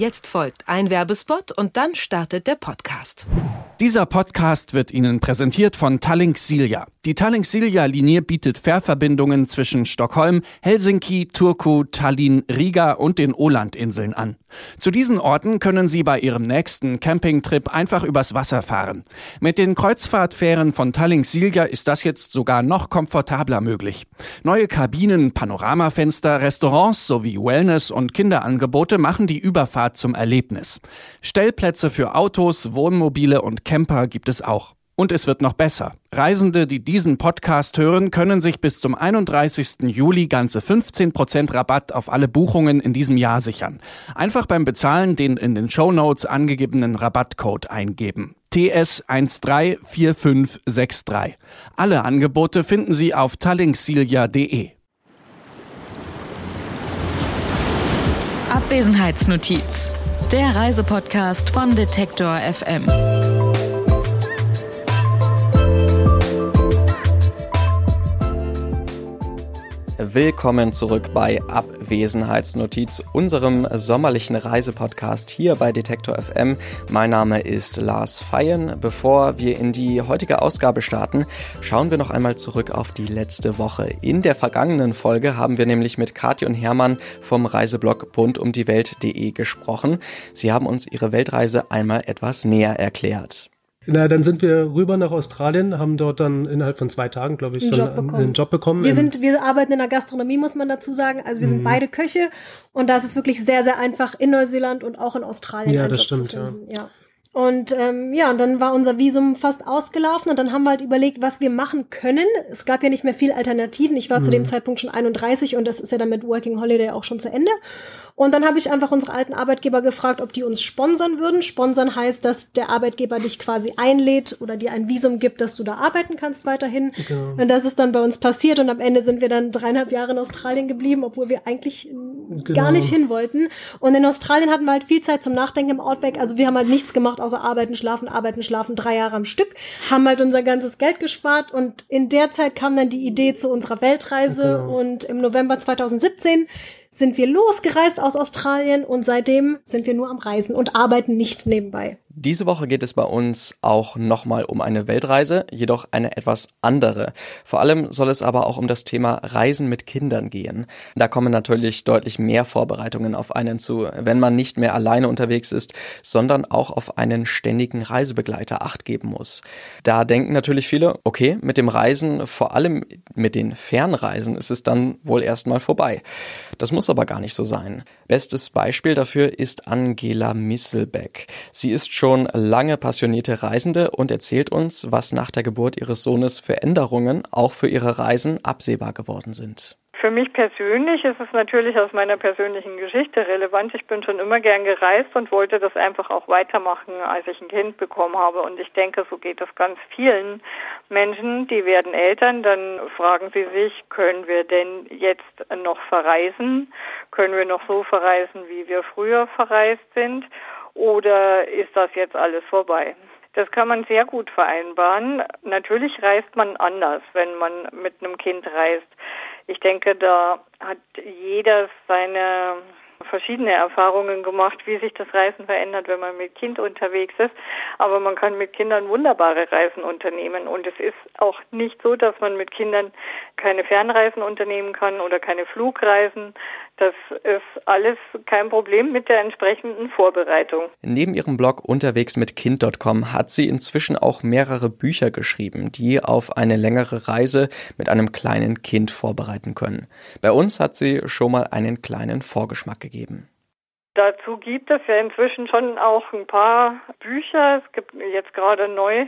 Jetzt folgt ein Werbespot und dann startet der Podcast. Dieser Podcast wird Ihnen präsentiert von Tallink Silja. Die Tallink Silja Linie bietet Fährverbindungen zwischen Stockholm, Helsinki, Turku, Tallinn, Riga und den Ålandinseln an. Zu diesen Orten können Sie bei Ihrem nächsten Campingtrip einfach übers Wasser fahren. Mit den Kreuzfahrtfähren von Tallink Silja ist das jetzt sogar noch komfortabler möglich. Neue Kabinen, Panoramafenster, Restaurants sowie Wellness- und Kinderangebote machen die Überfahrt zum Erlebnis. Stellplätze für Autos, Wohnmobile und Camper gibt es auch. Und es wird noch besser. Reisende, die diesen Podcast hören, können sich bis zum 31. Juli ganze 15% Rabatt auf alle Buchungen in diesem Jahr sichern. Einfach beim Bezahlen den in den Show Notes angegebenen Rabattcode eingeben. TS134563. Alle Angebote finden Sie auf tallinksilja.de. Abwesenheitsnotiz. Der Reisepodcast von Detektor FM. Willkommen zurück bei Abwesenheitsnotiz, unserem sommerlichen Reisepodcast hier bei Detektor FM. Mein Name ist Lars Feyen. Bevor wir in die heutige Ausgabe starten, schauen wir noch einmal zurück auf die letzte Woche. In der vergangenen Folge haben wir nämlich mit Kathi und Hermann vom Reiseblog rundumdiewelt.de gesprochen. Sie haben uns ihre Weltreise einmal etwas näher erklärt. Na, dann sind wir rüber nach Australien, haben dort dann innerhalb von zwei Tagen, glaube ich, einen Job einen Job bekommen. Wir sind, wir arbeiten in der Gastronomie, muss man dazu sagen. Also wir sind mhm. beide Köche und da ist es wirklich sehr, sehr einfach in Neuseeland und auch in Australien. Ja, das Job stimmt, ja. ja. Und ähm, ja, und dann war unser Visum fast ausgelaufen und dann haben wir halt überlegt, was wir machen können. Es gab ja nicht mehr viel Alternativen. Ich war mhm. zu dem Zeitpunkt schon 31 und das ist ja dann mit Working Holiday auch schon zu Ende. Und dann habe ich einfach unsere alten Arbeitgeber gefragt, ob die uns sponsern würden. Sponsern heißt, dass der Arbeitgeber dich quasi einlädt oder dir ein Visum gibt, dass du da arbeiten kannst weiterhin. Genau. Und das ist dann bei uns passiert und am Ende sind wir dann dreieinhalb Jahre in Australien geblieben, obwohl wir eigentlich genau. gar nicht hin wollten. Und in Australien hatten wir halt viel Zeit zum Nachdenken im Outback. Also wir haben halt nichts gemacht außer arbeiten, schlafen, arbeiten, schlafen, drei Jahre am Stück, haben halt unser ganzes Geld gespart und in der Zeit kam dann die Idee zu unserer Weltreise genau. und im November 2017 sind wir losgereist aus Australien und seitdem sind wir nur am Reisen und arbeiten nicht nebenbei. Diese Woche geht es bei uns auch nochmal um eine Weltreise, jedoch eine etwas andere. Vor allem soll es aber auch um das Thema Reisen mit Kindern gehen. Da kommen natürlich deutlich mehr Vorbereitungen auf einen zu, wenn man nicht mehr alleine unterwegs ist, sondern auch auf einen ständigen Reisebegleiter acht geben muss. Da denken natürlich viele, okay, mit dem Reisen, vor allem mit den Fernreisen, ist es dann wohl erstmal vorbei. Das muss aber gar nicht so sein. Bestes Beispiel dafür ist Angela Misselbeck. Sie ist schon lange passionierte Reisende und erzählt uns, was nach der Geburt ihres Sohnes für Änderungen auch für ihre Reisen absehbar geworden sind. Für mich persönlich ist es natürlich aus meiner persönlichen Geschichte relevant. Ich bin schon immer gern gereist und wollte das einfach auch weitermachen, als ich ein Kind bekommen habe. Und ich denke, so geht es ganz vielen Menschen, die werden Eltern, dann fragen sie sich, können wir denn jetzt noch verreisen? Können wir noch so verreisen, wie wir früher verreist sind? Oder ist das jetzt alles vorbei? Das kann man sehr gut vereinbaren. Natürlich reist man anders, wenn man mit einem Kind reist. Ich denke, da hat jeder seine verschiedene Erfahrungen gemacht, wie sich das Reisen verändert, wenn man mit Kind unterwegs ist. Aber man kann mit Kindern wunderbare Reisen unternehmen. Und es ist auch nicht so, dass man mit Kindern keine Fernreisen unternehmen kann oder keine Flugreisen. Das ist alles kein Problem mit der entsprechenden Vorbereitung. Neben ihrem Blog unterwegs mit Kind.com hat sie inzwischen auch mehrere Bücher geschrieben, die auf eine längere Reise mit einem kleinen Kind vorbereiten können. Bei uns hat sie schon mal einen kleinen Vorgeschmack gegeben. Dazu gibt es ja inzwischen schon auch ein paar Bücher. Es gibt jetzt gerade neu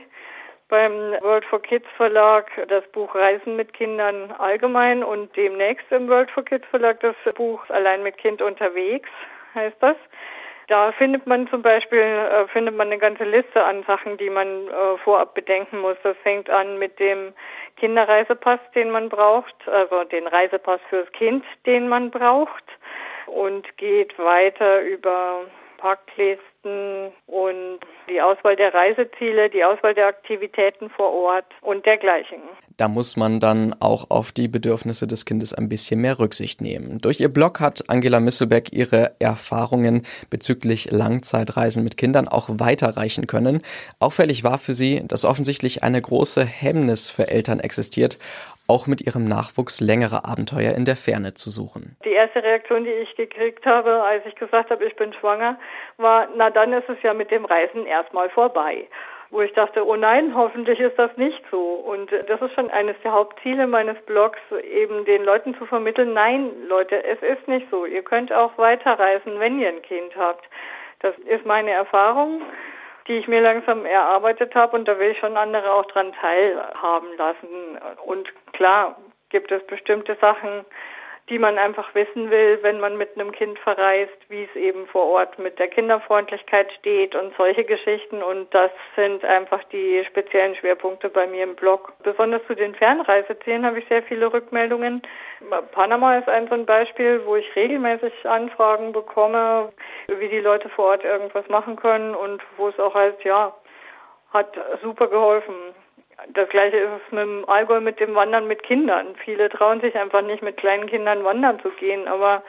beim World for Kids Verlag das Buch Reisen mit Kindern allgemein und demnächst im World for Kids Verlag das Buch Allein mit Kind unterwegs heißt das. Da findet man zum Beispiel äh, findet man eine ganze Liste an Sachen, die man äh, vorab bedenken muss. Das fängt an mit dem Kinderreisepass, den man braucht, also den Reisepass fürs Kind, den man braucht und geht weiter über Packlisten und die Auswahl der Reiseziele, die Auswahl der Aktivitäten vor Ort und dergleichen. Da muss man dann auch auf die Bedürfnisse des Kindes ein bisschen mehr Rücksicht nehmen. Durch ihr Blog hat Angela Misselbeck ihre Erfahrungen bezüglich Langzeitreisen mit Kindern auch weiterreichen können. Auffällig war für sie, dass offensichtlich eine große Hemmnis für Eltern existiert, auch mit ihrem Nachwuchs längere Abenteuer in der Ferne zu suchen. Die erste Reaktion, die ich gekriegt habe, als ich gesagt habe, ich bin schwanger, war, na dann ist es ja mit dem Reisen erstmal vorbei wo ich dachte, oh nein, hoffentlich ist das nicht so. Und das ist schon eines der Hauptziele meines Blogs, eben den Leuten zu vermitteln, nein, Leute, es ist nicht so. Ihr könnt auch weiterreisen, wenn ihr ein Kind habt. Das ist meine Erfahrung die ich mir langsam erarbeitet habe und da will ich schon andere auch dran teilhaben lassen. Und klar gibt es bestimmte Sachen, die man einfach wissen will, wenn man mit einem Kind verreist, wie es eben vor Ort mit der Kinderfreundlichkeit steht und solche Geschichten. Und das sind einfach die speziellen Schwerpunkte bei mir im Blog. Besonders zu den Fernreisezielen habe ich sehr viele Rückmeldungen. Panama ist ein so ein Beispiel, wo ich regelmäßig Anfragen bekomme, wie die Leute vor Ort irgendwas machen können und wo es auch heißt, ja, hat super geholfen. Das gleiche ist es mit dem Allgäu mit dem Wandern mit Kindern. Viele trauen sich einfach nicht mit kleinen Kindern wandern zu gehen, aber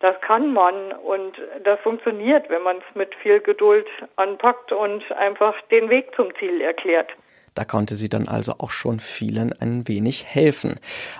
das kann man und das funktioniert, wenn man es mit viel Geduld anpackt und einfach den Weg zum Ziel erklärt. Da konnte sie dann also auch schon vielen ein wenig helfen.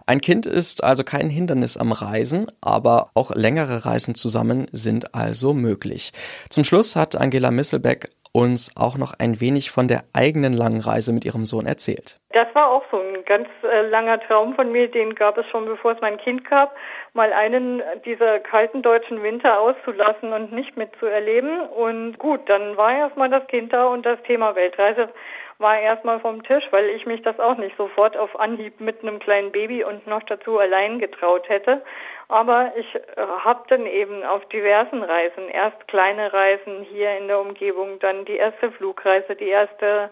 Ein Kind ist also kein Hindernis am Reisen, aber auch längere Reisen zusammen sind also möglich. Zum Schluss hat Angela Misselbeck uns auch noch ein wenig von der eigenen langen Reise mit ihrem Sohn erzählt. Das war auch so ein ganz äh, langer Traum von mir, den gab es schon bevor es mein Kind gab, mal einen dieser kalten deutschen Winter auszulassen und nicht mitzuerleben. Und gut, dann war erstmal das Kind da und das Thema Weltreise war erstmal vom Tisch, weil ich mich das auch nicht sofort auf Anhieb mit einem kleinen Baby und noch dazu allein getraut hätte. Aber ich äh, habe dann eben auf diversen Reisen, erst kleine Reisen hier in der Umgebung, dann die erste Flugreise, die erste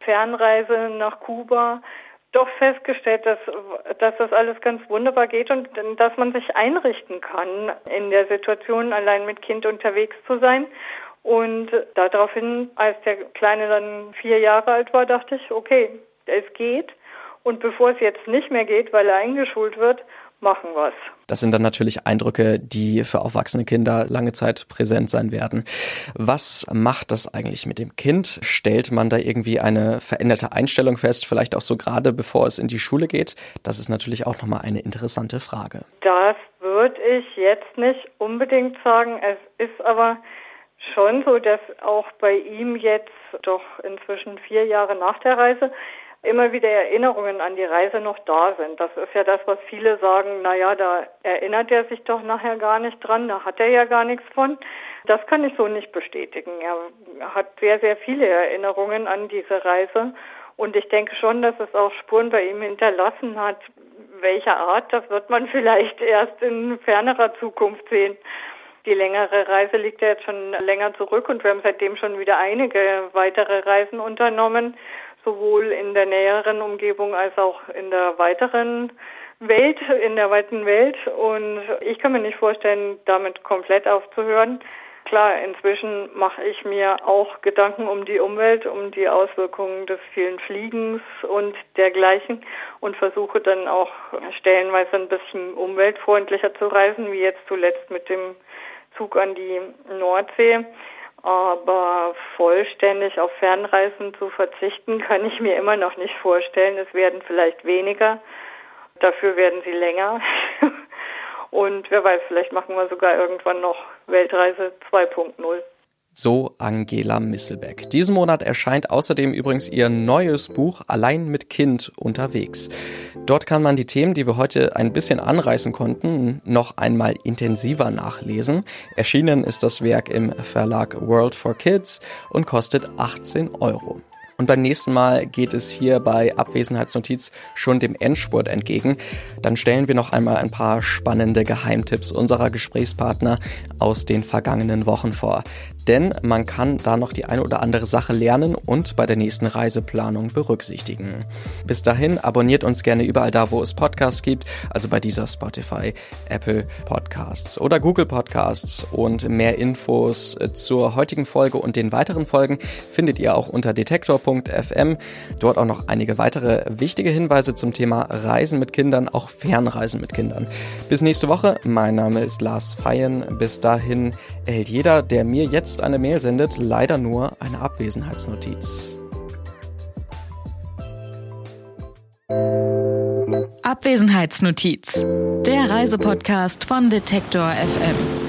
Fernreise nach Kuba, doch festgestellt, dass, dass das alles ganz wunderbar geht und dass man sich einrichten kann, in der Situation allein mit Kind unterwegs zu sein. Und daraufhin, als der Kleine dann vier Jahre alt war, dachte ich, okay, es geht. Und bevor es jetzt nicht mehr geht, weil er eingeschult wird, machen was. Das sind dann natürlich Eindrücke, die für aufwachsene Kinder lange Zeit präsent sein werden. Was macht das eigentlich mit dem Kind? Stellt man da irgendwie eine veränderte Einstellung fest, vielleicht auch so gerade bevor es in die Schule geht? Das ist natürlich auch nochmal eine interessante Frage. Das würde ich jetzt nicht unbedingt sagen. Es ist aber schon so, dass auch bei ihm jetzt doch inzwischen vier Jahre nach der Reise immer wieder Erinnerungen an die Reise noch da sind. Das ist ja das, was viele sagen, naja, da erinnert er sich doch nachher gar nicht dran, da hat er ja gar nichts von. Das kann ich so nicht bestätigen. Er hat sehr, sehr viele Erinnerungen an diese Reise und ich denke schon, dass es auch Spuren bei ihm hinterlassen hat. Welcher Art, das wird man vielleicht erst in fernerer Zukunft sehen. Die längere Reise liegt ja jetzt schon länger zurück und wir haben seitdem schon wieder einige weitere Reisen unternommen sowohl in der näheren Umgebung als auch in der weiteren Welt, in der weiten Welt. Und ich kann mir nicht vorstellen, damit komplett aufzuhören. Klar, inzwischen mache ich mir auch Gedanken um die Umwelt, um die Auswirkungen des vielen Fliegens und dergleichen und versuche dann auch stellenweise ein bisschen umweltfreundlicher zu reisen, wie jetzt zuletzt mit dem Zug an die Nordsee. Aber vollständig auf Fernreisen zu verzichten, kann ich mir immer noch nicht vorstellen. Es werden vielleicht weniger, dafür werden sie länger. Und wer weiß, vielleicht machen wir sogar irgendwann noch Weltreise 2.0. So Angela Misselbeck. Diesen Monat erscheint außerdem übrigens ihr neues Buch Allein mit Kind unterwegs. Dort kann man die Themen, die wir heute ein bisschen anreißen konnten, noch einmal intensiver nachlesen. Erschienen ist das Werk im Verlag World for Kids und kostet 18 Euro. Und beim nächsten Mal geht es hier bei Abwesenheitsnotiz schon dem Endspurt entgegen. Dann stellen wir noch einmal ein paar spannende Geheimtipps unserer Gesprächspartner aus den vergangenen Wochen vor. Denn man kann da noch die eine oder andere Sache lernen und bei der nächsten Reiseplanung berücksichtigen. Bis dahin abonniert uns gerne überall da, wo es Podcasts gibt, also bei dieser Spotify, Apple Podcasts oder Google Podcasts und mehr Infos zur heutigen Folge und den weiteren Folgen findet ihr auch unter detektor.fm. Dort auch noch einige weitere wichtige Hinweise zum Thema Reisen mit Kindern, auch Fernreisen mit Kindern. Bis nächste Woche. Mein Name ist Lars Feyen. Bis dahin erhält jeder, der mir jetzt eine Mail sendet, leider nur eine Abwesenheitsnotiz. Abwesenheitsnotiz. Der Reisepodcast von Detektor FM.